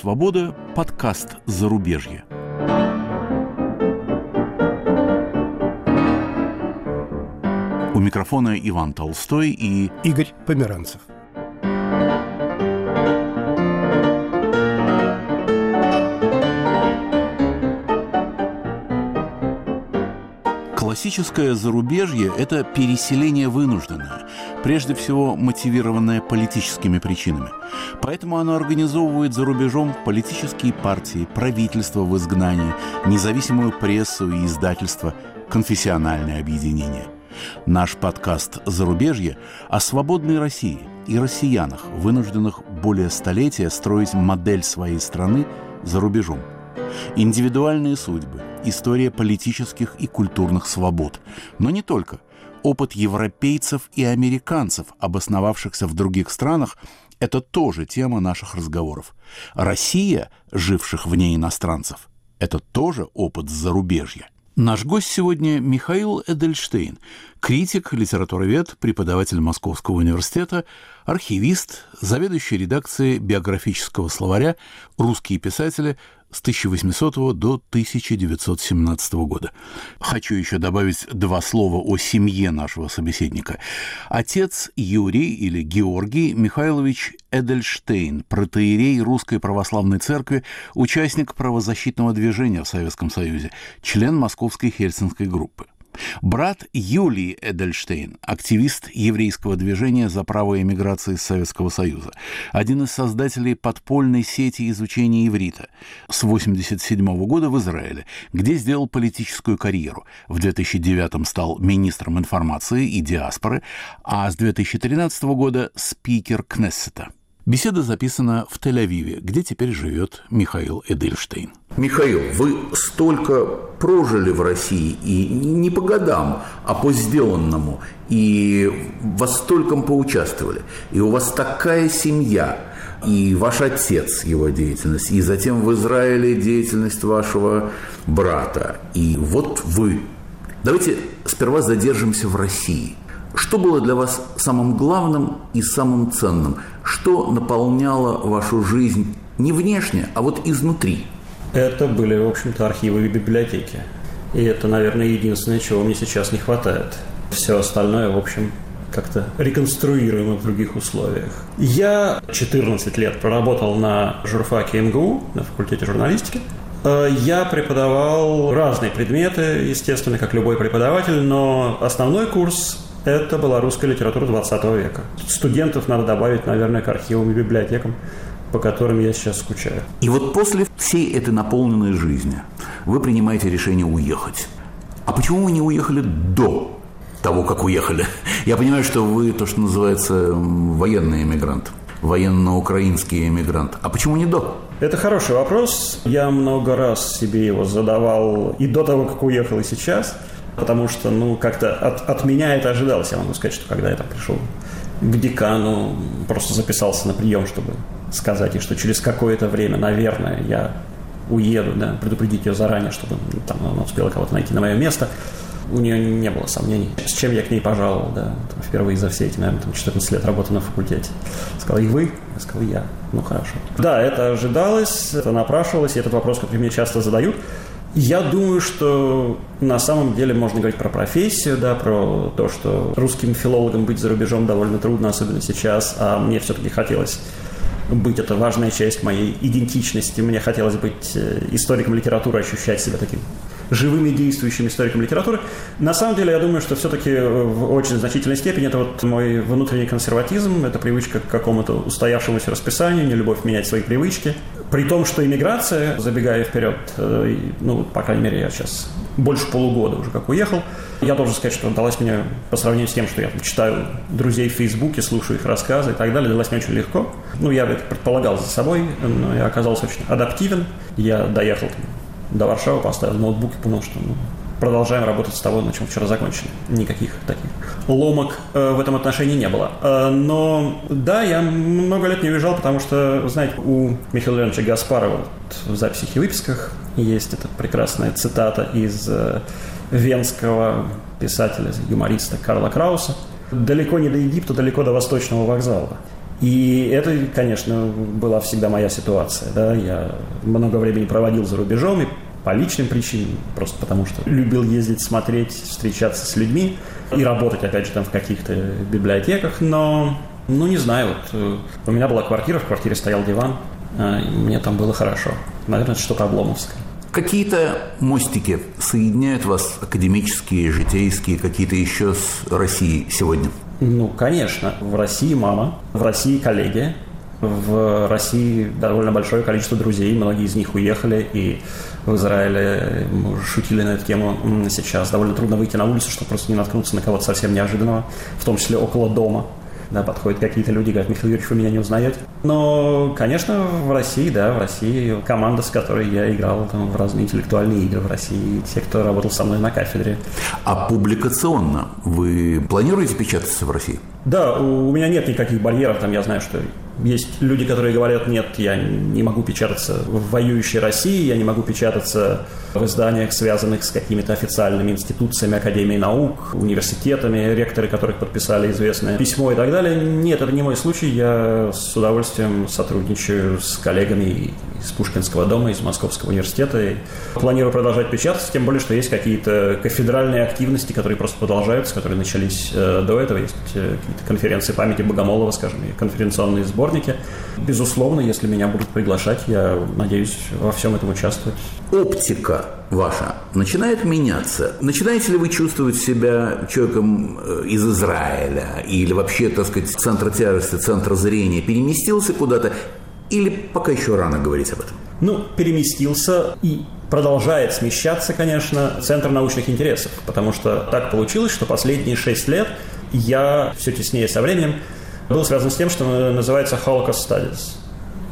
свобода» – подкаст «Зарубежье». У микрофона Иван Толстой и Игорь Померанцев. Классическое зарубежье – это переселение вынужденное, прежде всего мотивированное политическими причинами. Поэтому оно организовывает за рубежом политические партии, правительство в изгнании, независимую прессу и издательство, конфессиональные объединения. Наш подкаст «Зарубежье» о свободной России и россиянах, вынужденных более столетия строить модель своей страны за рубежом. Индивидуальные судьбы – история политических и культурных свобод. Но не только. Опыт европейцев и американцев, обосновавшихся в других странах, это тоже тема наших разговоров. Россия, живших вне иностранцев, это тоже опыт зарубежья. Наш гость сегодня Михаил Эдельштейн, критик, литературовед, преподаватель Московского университета, архивист, заведующий редакцией биографического словаря «Русские писатели», с 1800 до 1917 года. Хочу еще добавить два слова о семье нашего собеседника. Отец Юрий или Георгий Михайлович Эдельштейн, протеерей Русской Православной Церкви, участник правозащитного движения в Советском Союзе, член Московской Хельсинской группы. Брат Юлий Эдельштейн, активист еврейского движения за право эмиграции из Советского Союза, один из создателей подпольной сети изучения иврита, с 1987 года в Израиле, где сделал политическую карьеру. В 2009 стал министром информации и диаспоры, а с 2013 года спикер Кнессета – Беседа записана в Тель-Авиве, где теперь живет Михаил Эдельштейн. Михаил, вы столько прожили в России, и не по годам, а по сделанному, и во стольком поучаствовали, и у вас такая семья, и ваш отец, его деятельность, и затем в Израиле деятельность вашего брата, и вот вы. Давайте сперва задержимся в России. Что было для вас самым главным и самым ценным? Что наполняло вашу жизнь не внешне, а вот изнутри? Это были, в общем-то, архивы и библиотеки. И это, наверное, единственное, чего мне сейчас не хватает. Все остальное, в общем, как-то реконструируемо в других условиях. Я 14 лет проработал на журфаке МГУ, на факультете журналистики. Э, я преподавал разные предметы, естественно, как любой преподаватель, но основной курс это была русская литература 20 века. Студентов надо добавить, наверное, к архивам и библиотекам, по которым я сейчас скучаю. И вот после всей этой наполненной жизни вы принимаете решение уехать. А почему вы не уехали до того, как уехали? Я понимаю, что вы то, что называется военный эмигрант, военно-украинский эмигрант. А почему не до? Это хороший вопрос. Я много раз себе его задавал и до того, как уехал, и сейчас – потому что, ну, как-то от, от меня это ожидалось. Я могу сказать, что когда я там пришел к декану, просто записался на прием, чтобы сказать, и что через какое-то время, наверное, я уеду, да, предупредить ее заранее, чтобы ну, там она успела кого-то найти на мое место. У нее не было сомнений, с чем я к ней пожаловал, да, там, впервые за все эти, наверное, там, 14 лет работы на факультете. Сказал, и вы? Я сказал, я. Ну, хорошо. Да, это ожидалось, это напрашивалось, и этот вопрос, который мне часто задают. Я думаю, что на самом деле можно говорить про профессию, да, про то, что русским филологам быть за рубежом довольно трудно, особенно сейчас, а мне все-таки хотелось быть, это важная часть моей идентичности. Мне хотелось быть э, историком литературы, ощущать себя таким живым и действующим историком литературы. На самом деле, я думаю, что все-таки в очень значительной степени это вот мой внутренний консерватизм, это привычка к какому-то устоявшемуся расписанию, не любовь менять свои привычки. При том, что иммиграция, забегая вперед, э, ну, по крайней мере, я сейчас больше полугода уже как уехал, я должен сказать, что далась мне по сравнению с тем, что я там, читаю друзей в Фейсбуке, слушаю их рассказы и так далее, далась мне очень легко. Ну, я это предполагал за собой, но я оказался очень адаптивен. Я доехал там, до Варшавы, поставил ноутбук и понял, что ну, продолжаем работать с того, на чем вчера закончили. Никаких таких ломок э, в этом отношении не было. Э, но да, я много лет не уезжал, потому что, знаете, у Михаила Леоновича Гаспарова вот, в записях и выписках есть эта прекрасная цитата из э, венского писателя, юмориста Карла Крауса. «Далеко не до Египта, далеко до Восточного вокзала». И это, конечно, была всегда моя ситуация. Да? Я много времени проводил за рубежом, и по личным причинам, просто потому что любил ездить, смотреть, встречаться с людьми и работать, опять же, там в каких-то библиотеках, но, ну, не знаю, вот э, у меня была квартира, в квартире стоял диван, а, мне там было хорошо. Наверное, это что-то обломовское. Какие-то мостики соединяют вас академические, житейские, какие-то еще с Россией сегодня? Ну, конечно. В России мама, в России коллеги, в России довольно большое количество друзей, многие из них уехали, и в Израиле мы уже шутили на эту тему сейчас. Довольно трудно выйти на улицу, чтобы просто не наткнуться на кого-то совсем неожиданного, в том числе около дома. Да, подходят какие-то люди, говорят, Михаил Юрьевич, вы меня не узнаете. Но, конечно, в России, да, в России команда, с которой я играл там, в разные интеллектуальные игры в России, те, кто работал со мной на кафедре. А публикационно вы планируете печататься в России? Да, у меня нет никаких барьеров, там я знаю, что есть люди, которые говорят, нет, я не могу печататься в воюющей России, я не могу печататься в изданиях, связанных с какими-то официальными институциями, Академией наук, университетами, ректоры которых подписали известное письмо и так далее. Нет, это не мой случай. Я с удовольствием сотрудничаю с коллегами из Пушкинского дома, из Московского университета. И планирую продолжать печататься, тем более, что есть какие-то кафедральные активности, которые просто продолжаются, которые начались э, до этого. Есть э, какие-то конференции памяти Богомолова, скажем, и конференционные сборники. Безусловно, если меня будут приглашать, я надеюсь во всем этом участвовать. Оптика ваша начинает меняться. Начинаете ли вы чувствовать себя человеком э, из Израиля или вообще, так сказать, центр тяжести, центр зрения переместился куда-то или пока еще рано говорить об этом? Ну, переместился и продолжает смещаться, конечно, центр научных интересов, потому что так получилось, что последние шесть лет я все теснее со временем был связан с тем, что называется Holocaust Studies.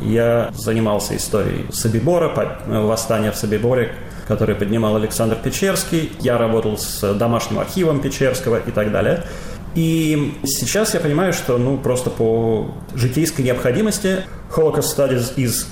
Я занимался историей Собибора, восстания в Собиборе, который поднимал Александр Печерский. Я работал с домашним архивом Печерского и так далее. И сейчас я понимаю, что ну, просто по житейской необходимости Holocaust Studies из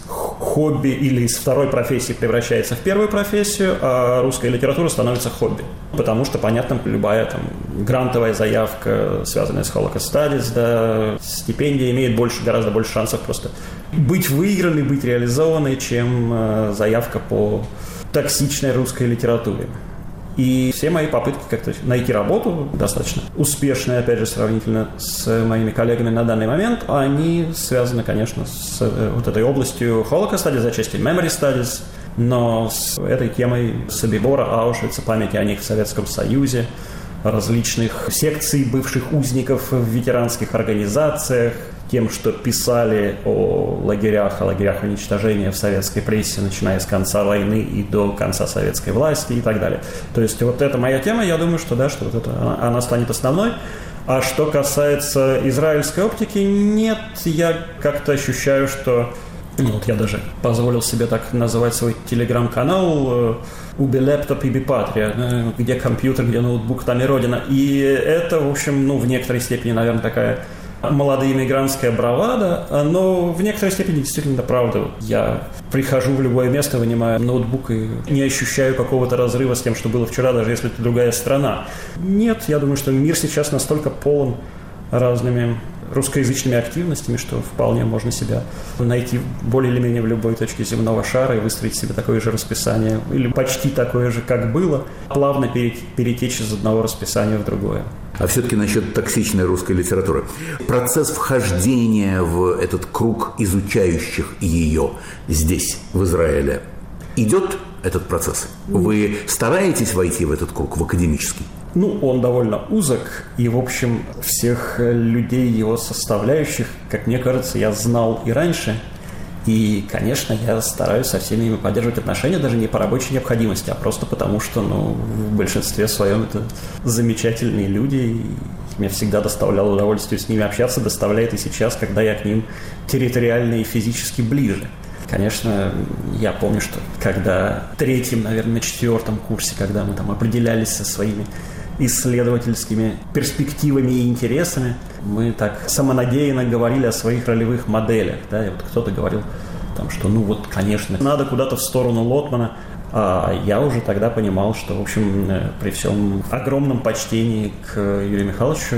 хобби или из второй профессии превращается в первую профессию, а русская литература становится хобби. Потому что, понятно, любая там грантовая заявка, связанная с Holocaust Studies, да, стипендия имеет больше, гораздо больше шансов просто быть выигранной, быть реализованной, чем э, заявка по токсичной русской литературе. И все мои попытки как-то найти работу, достаточно успешные, опять же, сравнительно с моими коллегами на данный момент, они связаны, конечно, с э, вот этой областью Holocaust Studies, отчасти Memory Studies, но с этой темой Собибора, Аушвица, памяти о них в Советском Союзе, различных секций бывших узников в ветеранских организациях, тем, что писали о лагерях, о лагерях уничтожения в советской прессе, начиная с конца войны и до конца советской власти и так далее. То есть вот эта моя тема, я думаю, что да, что вот это, она, станет основной. А что касается израильской оптики, нет, я как-то ощущаю, что ну, вот я даже позволил себе так называть свой телеграм-канал «Уби лептоп и бипатрия», где компьютер, где ноутбук, там и родина. И это, в общем, ну, в некоторой степени, наверное, такая молодая иммигрантская бравада, но в некоторой степени действительно правда. Я прихожу в любое место, вынимаю ноутбук и не ощущаю какого-то разрыва с тем, что было вчера, даже если это другая страна. Нет, я думаю, что мир сейчас настолько полон разными русскоязычными активностями, что вполне можно себя найти более или менее в любой точке земного шара и выстроить себе такое же расписание, или почти такое же, как было, плавно перетечь из одного расписания в другое. А все-таки насчет токсичной русской литературы. Процесс вхождения в этот круг изучающих ее здесь, в Израиле, идет этот процесс? Вы стараетесь войти в этот круг, в академический? Ну, он довольно узок, и, в общем, всех людей, его составляющих, как мне кажется, я знал и раньше. И, конечно, я стараюсь со всеми ими поддерживать отношения, даже не по рабочей необходимости, а просто потому, что, ну, в большинстве своем это замечательные люди, и мне всегда доставляло удовольствие с ними общаться, доставляет и сейчас, когда я к ним территориально и физически ближе. Конечно, я помню, что когда третьем, наверное, на четвертом курсе, когда мы там определялись со своими исследовательскими перспективами и интересами. Мы так самонадеянно говорили о своих ролевых моделях. Да? И вот кто-то говорил, там, что ну вот, конечно, надо куда-то в сторону Лотмана, А я уже тогда понимал, что, в общем, э, при всем огромном почтении к Юрию Михайловичу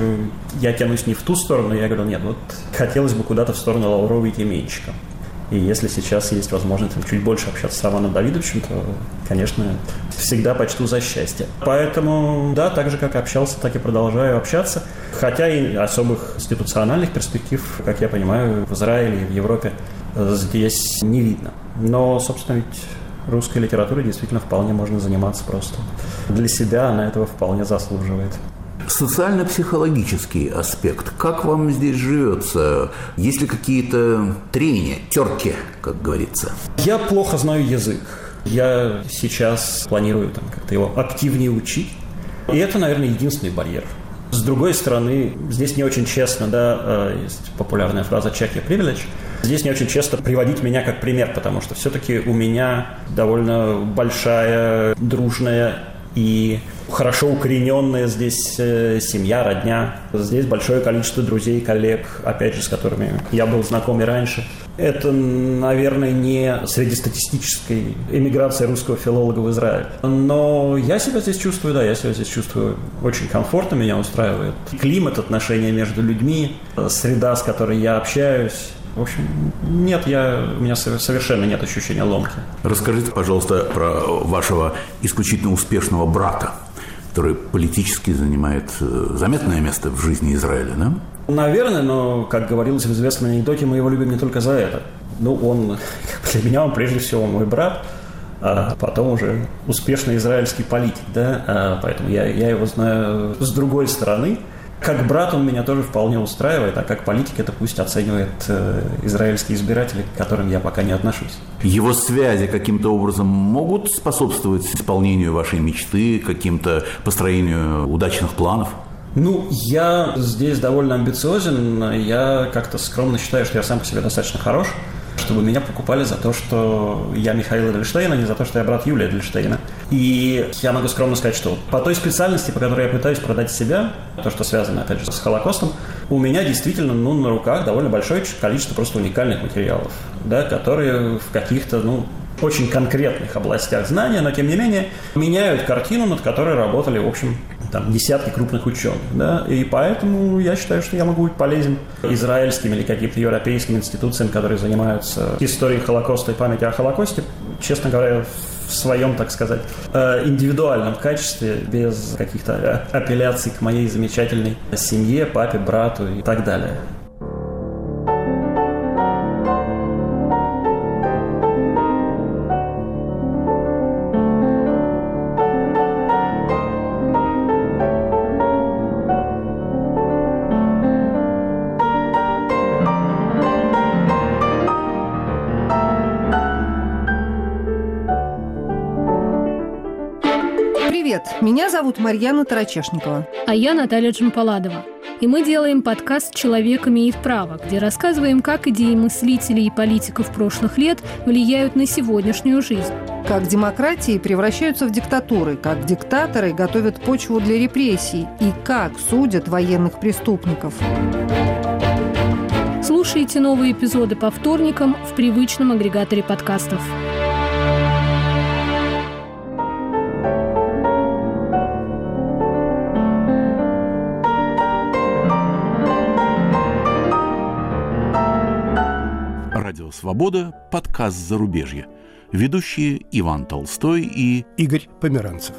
я тянусь не в ту сторону, я говорю, нет, вот хотелось бы куда-то в сторону Лаврова и Тименчика. И если сейчас есть возможность там, чуть больше общаться с Романом Давидовичем, то, конечно, всегда почту за счастье. Поэтому, да, так же, как общался, так и продолжаю общаться. Хотя и особых институциональных перспектив, как я понимаю, в Израиле и в Европе здесь не видно. Но, собственно, ведь русской литературой действительно вполне можно заниматься просто. Для себя она этого вполне заслуживает. Социально-психологический аспект. Как вам здесь живется? Есть ли какие-то трения, терки, как говорится? Я плохо знаю язык. Я сейчас планирую там, как-то его активнее учить. И это, наверное, единственный барьер. С другой стороны, здесь не очень честно, да, э, есть популярная фраза «check your privilege», Здесь не очень честно приводить меня как пример, потому что все-таки у меня довольно большая, дружная и хорошо укорененная здесь э, семья, родня. Здесь большое количество друзей, коллег, опять же, с которыми я был знаком и раньше. Это, наверное, не среднестатистической эмиграции русского филолога в Израиль. Но я себя здесь чувствую, да, я себя здесь чувствую очень комфортно, меня устраивает климат, отношения между людьми, среда, с которой я общаюсь. В общем, нет, я, у меня совершенно нет ощущения ломки. Расскажите, пожалуйста, про вашего исключительно успешного брата, который политически занимает э, заметное место в жизни Израиля, да? Наверное, но, как говорилось в известной анекдоте, мы его любим не только за это. Ну, он, для меня он прежде всего мой брат, а потом уже успешный израильский политик, да, а поэтому я, я его знаю с другой стороны – как брат он меня тоже вполне устраивает, а как политик это пусть оценивает э, израильские избиратели, к которым я пока не отношусь. Его связи каким-то образом могут способствовать исполнению вашей мечты, каким-то построению удачных планов? Ну, я здесь довольно амбициозен. Я как-то скромно считаю, что я сам по себе достаточно хорош чтобы меня покупали за то, что я Михаил Эдельштейн, а не за то, что я брат Юлия Эдельштейна. И я могу скромно сказать, что по той специальности, по которой я пытаюсь продать себя, то, что связано, опять же, с Холокостом, у меня действительно, ну, на руках довольно большое количество просто уникальных материалов, да, которые в каких-то, ну, очень конкретных областях знания, но тем не менее меняют картину, над которой работали, в общем, там, десятки крупных ученых. Да? И поэтому я считаю, что я могу быть полезен израильским или каким-то европейским институциям, которые занимаются историей Холокоста и памятью о Холокосте. Честно говоря, в своем, так сказать, э, индивидуальном качестве, без каких-то апелляций к моей замечательной семье, папе, брату и так далее. Зовут Марьяна Тарачешникова. А я Наталья Джампаладова. И мы делаем подкаст «Человек имеет право», где рассказываем, как идеи мыслителей и политиков прошлых лет влияют на сегодняшнюю жизнь. Как демократии превращаются в диктатуры, как диктаторы готовят почву для репрессий и как судят военных преступников. Слушайте новые эпизоды по вторникам в привычном агрегаторе подкастов. «Свобода» – подкаст «Зарубежье». Ведущие Иван Толстой и Игорь Померанцев.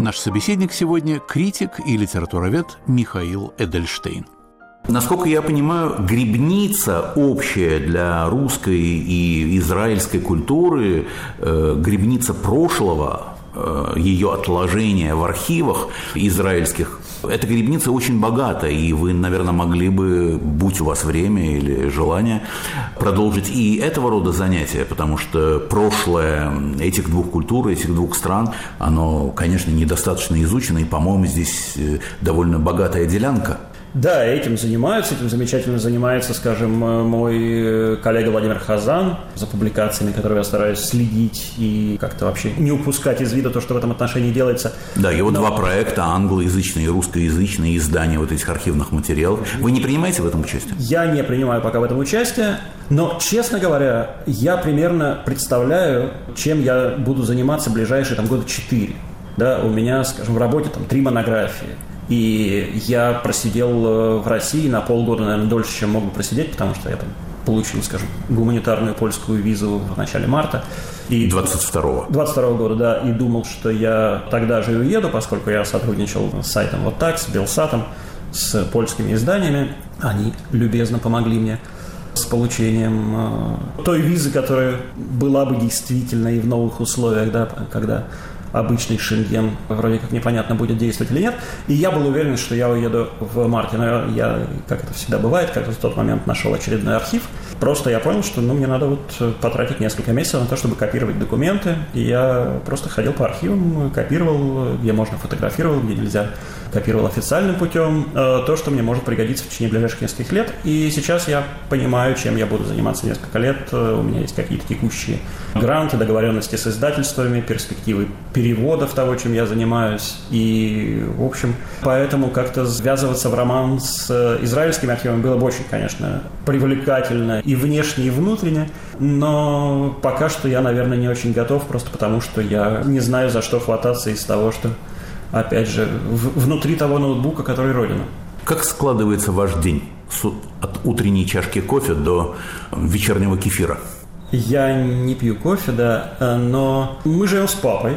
Наш собеседник сегодня – критик и литературовед Михаил Эдельштейн – Насколько я понимаю, грибница общая для русской и израильской культуры, э, грибница прошлого, э, ее отложения в архивах израильских, эта грибница очень богата, и вы, наверное, могли бы, будь у вас время или желание, продолжить и этого рода занятия, потому что прошлое этих двух культур, этих двух стран, оно, конечно, недостаточно изучено, и, по-моему, здесь э, довольно богатая делянка. Да, этим занимаются, этим замечательно занимается, скажем, мой коллега Владимир Хазан, за публикациями, которые я стараюсь следить и как-то вообще не упускать из вида то, что в этом отношении делается. Да, его Но... два проекта, англоязычные и русскоязычные издания вот этих архивных материалов. Вы не принимаете в этом участие? Я не принимаю пока в этом участие, но, честно говоря, я примерно представляю, чем я буду заниматься ближайшие там, года четыре. Да, у меня, скажем, в работе там три монографии. И я просидел э, в России на полгода, наверное, дольше, чем мог бы просидеть, потому что я там получил, скажем, гуманитарную польскую визу в начале марта. И 22-го. 22 года, да. И думал, что я тогда же и уеду, поскольку я сотрудничал с сайтом вот так, с Белсатом, с польскими изданиями. Они любезно помогли мне с получением э, той визы, которая была бы действительно и в новых условиях, да, когда обычный Шенген вроде как непонятно будет действовать или нет. И я был уверен, что я уеду в марте. Но я, как это всегда бывает, как в тот момент нашел очередной архив. Просто я понял, что ну, мне надо вот потратить несколько месяцев на то, чтобы копировать документы. И я просто ходил по архивам, копировал, где можно фотографировал, где нельзя копировал официальным путем, э, то, что мне может пригодиться в течение ближайших нескольких лет. И сейчас я понимаю, чем я буду заниматься несколько лет. Э, у меня есть какие-то текущие гранты, договоренности с издательствами, перспективы переводов того, чем я занимаюсь. И, в общем, поэтому как-то связываться в роман с э, израильскими архивами было бы очень, конечно, привлекательно и внешне, и внутренне. Но пока что я, наверное, не очень готов, просто потому что я не знаю, за что хвататься из того, что опять же, в, внутри того ноутбука, который Родина. Как складывается ваш день от утренней чашки кофе до вечернего кефира? Я не пью кофе, да, э, но мы живем с папой,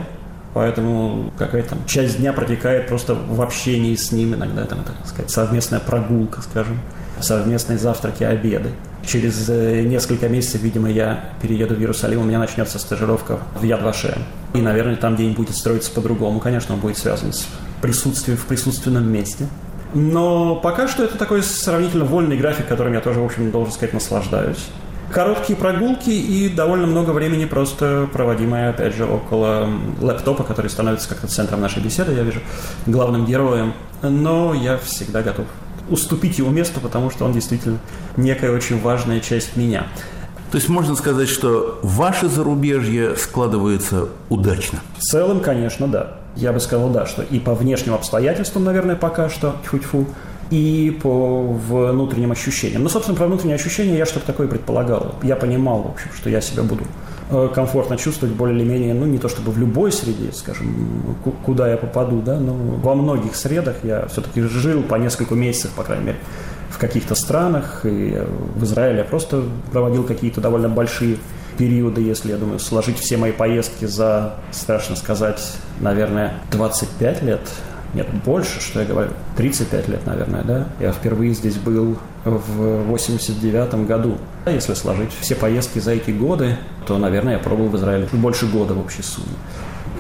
поэтому какая-то там часть дня протекает просто в общении с ним, иногда там, так сказать, совместная прогулка, скажем, совместные завтраки, обеды. Через э, несколько месяцев, видимо, я перееду в Иерусалим, у меня начнется стажировка в Яд-Вашем. И, наверное, там день будет строиться по-другому. Конечно, он будет связан с присутствием в присутственном месте. Но пока что это такой сравнительно вольный график, которым я тоже, в общем, должен сказать, наслаждаюсь. Короткие прогулки и довольно много времени просто проводимое, опять же, около лэптопа, который становится как-то центром нашей беседы, я вижу, главным героем. Но я всегда готов уступить его месту, потому что он действительно некая очень важная часть меня. То есть можно сказать, что ваше зарубежье складывается удачно? В целом, конечно, да. Я бы сказал, да, что и по внешним обстоятельствам, наверное, пока что, тьфу-тьфу, и по внутренним ощущениям. Ну, собственно, про внутренние ощущения я что-то такое предполагал. Я понимал, в общем, что я себя буду комфортно чувствовать более-менее, ну, не то чтобы в любой среде, скажем, куда я попаду, да, но во многих средах я все-таки жил по несколько месяцев, по крайней мере, в каких-то странах, и в Израиле я просто проводил какие-то довольно большие периоды, если, я думаю, сложить все мои поездки за, страшно сказать, наверное, 25 лет, нет, больше, что я говорю, 35 лет, наверное, да. Я впервые здесь был в 89 году. Если сложить все поездки за эти годы, то, наверное, я пробовал в Израиле больше года в общей сумме.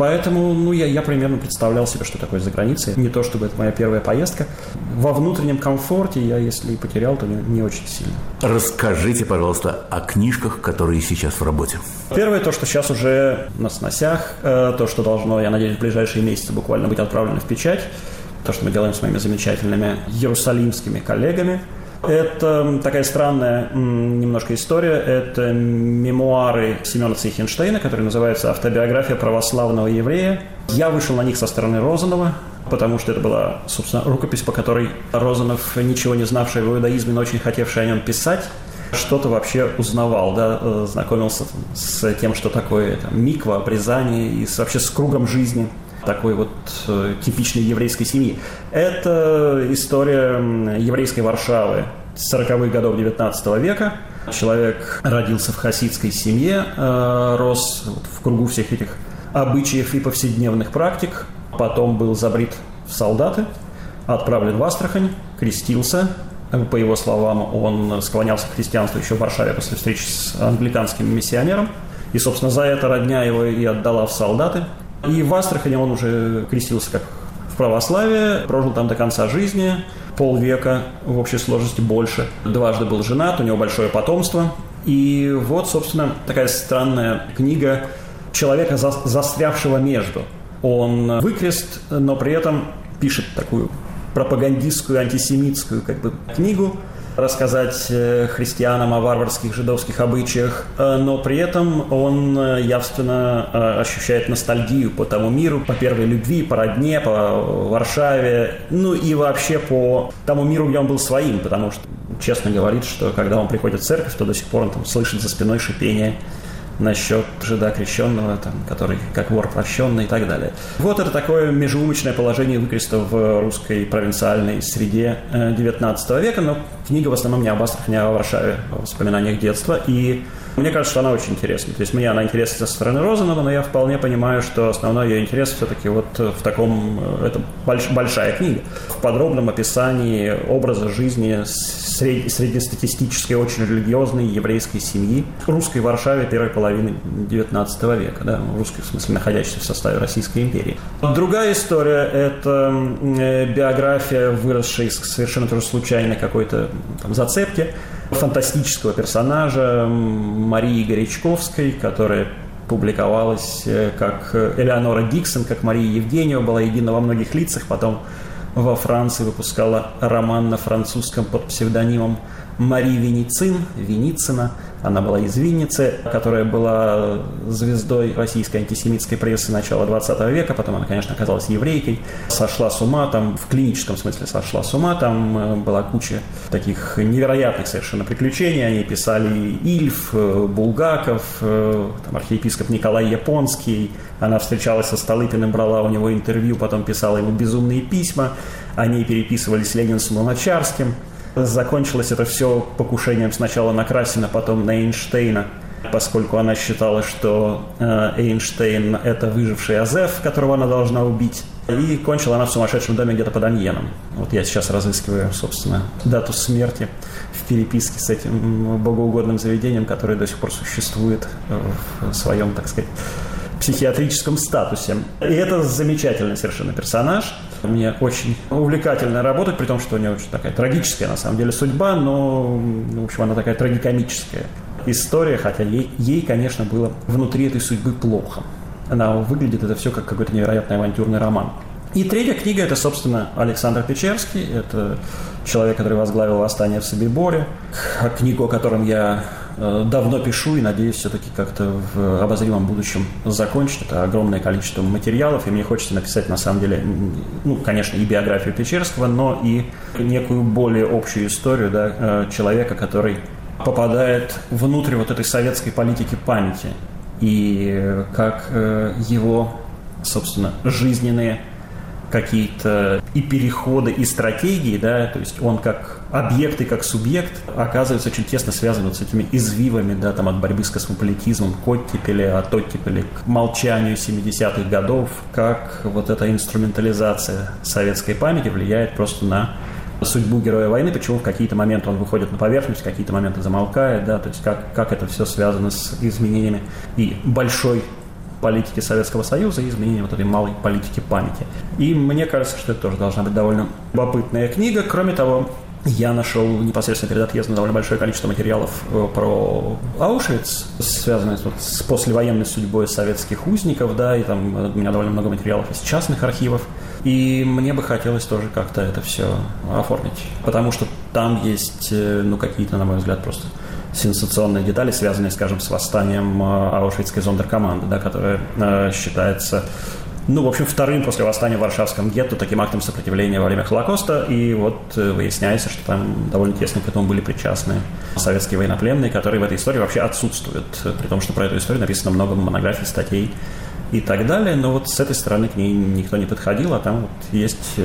Поэтому ну, я, я примерно представлял себе, что такое за границей. Не то, чтобы это моя первая поездка. Во внутреннем комфорте я, если и потерял, то не, не очень сильно. Расскажите, пожалуйста, о книжках, которые сейчас в работе. Первое, то, что сейчас уже на сносях, э, то, что должно, я надеюсь, в ближайшие месяцы буквально быть отправлено в печать, то, что мы делаем с моими замечательными иерусалимскими коллегами – это такая странная немножко история. Это мемуары Семена Цейхенштейна, которые называются «Автобиография православного еврея». Я вышел на них со стороны Розанова, потому что это была, собственно, рукопись, по которой Розанов, ничего не знавший в иудаизме, но очень хотевший о нем писать, что-то вообще узнавал, да, э, знакомился с тем, что такое там, миква, обрезание и с, вообще с кругом жизни такой вот э, типичной еврейской семьи. Это история еврейской Варшавы 40-х годов 19 века. Человек родился в хасидской семье, э, рос в кругу всех этих обычаев и повседневных практик. Потом был забрит в солдаты, отправлен в Астрахань, крестился. По его словам, он склонялся к христианству еще в Варшаве после встречи с англиканским миссионером. И, собственно, за это родня его и отдала в солдаты. И в Астрахани он уже крестился как в православие, прожил там до конца жизни, полвека в общей сложности больше. Дважды был женат, у него большое потомство. И вот, собственно, такая странная книга человека, застрявшего между. Он выкрест, но при этом пишет такую пропагандистскую, антисемитскую как бы, книгу, рассказать э, христианам о варварских жидовских обычаях, э, но при этом он э, явственно ощущает ностальгию по тому миру, по первой любви, по родне, по Варшаве, ну и вообще по тому миру, где он был своим, потому что честно говорит, что когда он приходит в церковь, то до сих пор он там слышит за спиной шипение насчет жида крещенного, там, который как вор прощенный и так далее. Вот это такое межеумочное положение выкреста в русской провинциальной среде XIX э, века, но книга в основном не об Астрахани, а о Варшаве, о воспоминаниях детства. И мне кажется, что она очень интересна. То есть мне она интересна со стороны Розанова, но я вполне понимаю, что основной ее интерес все-таки вот в таком... Э, это больш, большая книга. В подробном описании образа жизни сред, среднестатистической, очень религиозной еврейской семьи русской Варшаве первой половины XIX века. Да, русской, в смысле, находящейся в составе Российской империи. Другая история – это э, биография, выросшая из совершенно тоже случайной какой-то там, зацепки фантастического персонажа Марии Горячковской, которая публиковалась э, как Элеонора Диксон, как Мария Евгеньева, была едина во многих лицах, потом во Франции выпускала роман на французском под псевдонимом Мари Веницин, Веницина – она была из Винницы, которая была звездой российской антисемитской прессы начала 20 века. Потом она, конечно, оказалась еврейкой. Сошла с ума, там в клиническом смысле сошла с ума. Там э, была куча таких невероятных совершенно приключений. Они писали Ильф, э, Булгаков, э, там, архиепископ Николай Японский. Она встречалась со Столыпиным, брала у него интервью, потом писала ему безумные письма. Они переписывались с Лениным с Луначарским. Закончилось это все покушением сначала на Красина, потом на Эйнштейна, поскольку она считала, что э, Эйнштейн – это выживший Азеф, которого она должна убить. И кончила она в сумасшедшем доме где-то под Амьеном. Вот я сейчас разыскиваю, собственно, дату смерти в переписке с этим богоугодным заведением, которое до сих пор существует в своем, так сказать, психиатрическом статусе. И это замечательный совершенно персонаж. Мне очень увлекательно работать, при том, что у нее очень такая трагическая, на самом деле, судьба, но, в общем, она такая трагикомическая история, хотя ей, ей, конечно, было внутри этой судьбы плохо. Она выглядит это все как какой-то невероятный авантюрный роман. И третья книга – это, собственно, Александр Печерский. Это человек, который возглавил восстание в Собиборе. Книгу, о котором я давно пишу и надеюсь все-таки как-то в обозримом будущем закончить. Это огромное количество материалов, и мне хочется написать, на самом деле, ну, конечно, и биографию Печерского, но и некую более общую историю да, э, человека, который попадает внутрь вот этой советской политики памяти, и как э, его, собственно, жизненные какие-то и переходы, и стратегии, да, то есть он как объект и как субъект оказывается очень тесно связан вот с этими извивами, да, там от борьбы с космополитизмом к оттепели, от оттепели к молчанию 70-х годов, как вот эта инструментализация советской памяти влияет просто на судьбу героя войны, почему в какие-то моменты он выходит на поверхность, в какие-то моменты замолкает, да, то есть как, как это все связано с изменениями. И большой политики Советского Союза и изменения вот этой малой политики памяти. И мне кажется, что это тоже должна быть довольно любопытная книга. Кроме того, я нашел непосредственно перед отъездом довольно большое количество материалов э, про Аушвиц, связанных вот с послевоенной судьбой советских узников, да, и там э, у меня довольно много материалов из частных архивов. И мне бы хотелось тоже как-то это все оформить, потому что там есть, э, ну, какие-то, на мой взгляд, просто сенсационные детали, связанные, скажем, с восстанием э, Аушвицкой зондеркоманды, да, которая э, считается ну, в общем, вторым после восстания в Варшавском гетто таким актом сопротивления во время Холокоста. И вот э, выясняется, что там довольно тесно к этому были причастны советские военнопленные, которые в этой истории вообще отсутствуют. При том, что про эту историю написано много монографий, статей и так далее. Но вот с этой стороны к ней никто не подходил, а там вот есть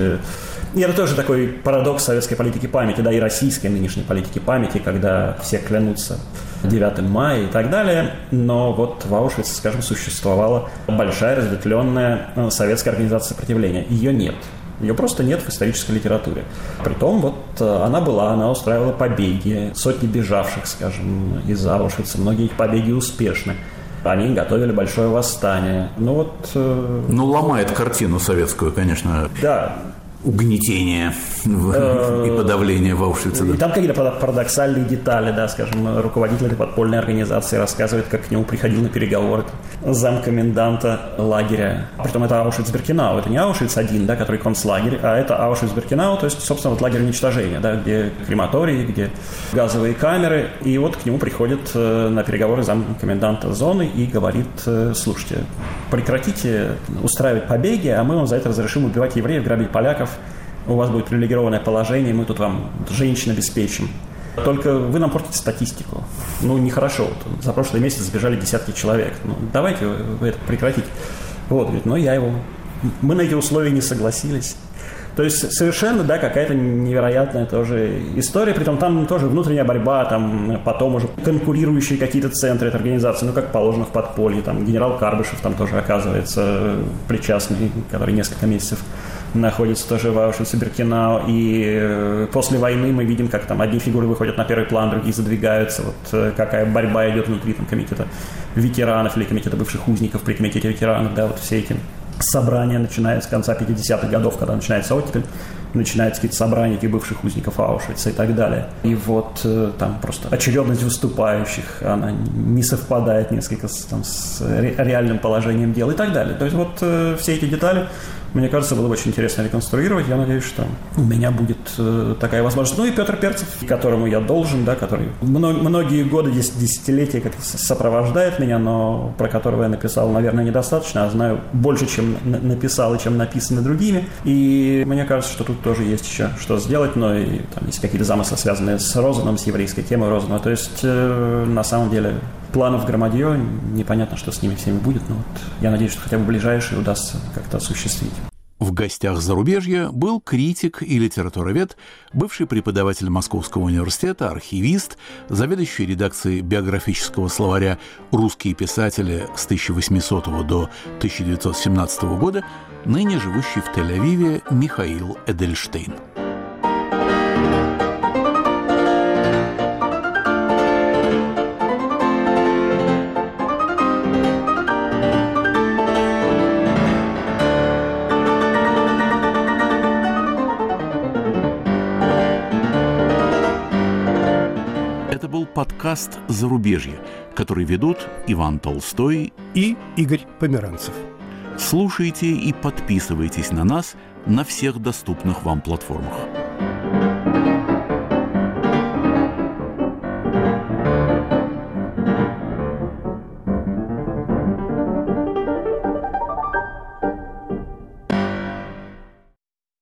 и это тоже такой парадокс советской политики памяти, да, и российской нынешней политики памяти, когда все клянутся 9 мая и так далее. Но вот в Аушвице, скажем, существовала большая разветвленная э, советская организация сопротивления. Ее нет. Ее просто нет в исторической литературе. Притом вот э, она была, она устраивала побеги, сотни бежавших, скажем, из Аушвица, многие их побеги успешны. Они готовили большое восстание. Ну вот... Э... Ну, ломает картину советскую, конечно. Да, угнетения и подавления в Аушвице. И там какие-то парадоксальные детали, да, скажем, руководитель этой подпольной организации рассказывает, как к нему приходил на переговоры замкоменданта лагеря. Притом это Аушвиц-Беркинау, это не Аушвиц-1, да, который концлагерь, а это Аушвиц-Беркинау, то есть, собственно, вот лагерь уничтожения, да, где крематории, где газовые камеры, и вот к нему приходит э, на переговоры замкоменданта зоны и говорит, э, слушайте, прекратите устраивать побеги, а мы вам за это разрешим убивать евреев, грабить поляков, у вас будет привилегированное положение, мы тут вам женщин обеспечим. Только вы нам портите статистику. Ну, нехорошо. Вот, за прошлый месяц сбежали десятки человек. Ну, давайте вы это прекратите. Вот, говорит, но я его... Мы на эти условия не согласились. То есть совершенно, да, какая-то невероятная тоже история, при том там тоже внутренняя борьба, там потом уже конкурирующие какие-то центры этой организации, ну, как положено в подполье, там генерал Карбышев там тоже оказывается причастный, который несколько месяцев находится тоже в Аушвице Беркинау. И э, после войны мы видим, как там одни фигуры выходят на первый план, другие задвигаются. Вот э, какая борьба идет внутри там, комитета ветеранов или комитета бывших узников при комитете ветеранов. Да, вот все эти собрания, начиная с конца 50-х годов, когда начинается оттепель, начинаются какие-то собрания этих бывших узников Аушвица и так далее. И вот э, там просто очередность выступающих, она не совпадает несколько с, там, с реальным положением дел и так далее. То есть вот все эти детали мне кажется, было бы очень интересно реконструировать. Я надеюсь, что у меня будет э, такая возможность. Ну и Петр Перцев, которому я должен, да, который многие годы, десятилетия как сопровождает меня, но про которого я написал, наверное, недостаточно, а знаю больше, чем написал и чем написано другими. И мне кажется, что тут тоже есть еще что сделать, но и там есть какие-то замыслы, связанные с Розаном, с еврейской темой Розана. То есть, э, на самом деле, планов громадье, непонятно, что с ними всеми будет, но вот я надеюсь, что хотя бы ближайшие удастся как-то осуществить. В гостях зарубежья был критик и литературовед, бывший преподаватель Московского университета, архивист, заведующий редакцией биографического словаря «Русские писатели» с 1800 до 1917 года, ныне живущий в Тель-Авиве Михаил Эдельштейн. Подкаст «Зарубежье», который ведут Иван Толстой и Игорь Померанцев. Слушайте и подписывайтесь на нас на всех доступных вам платформах.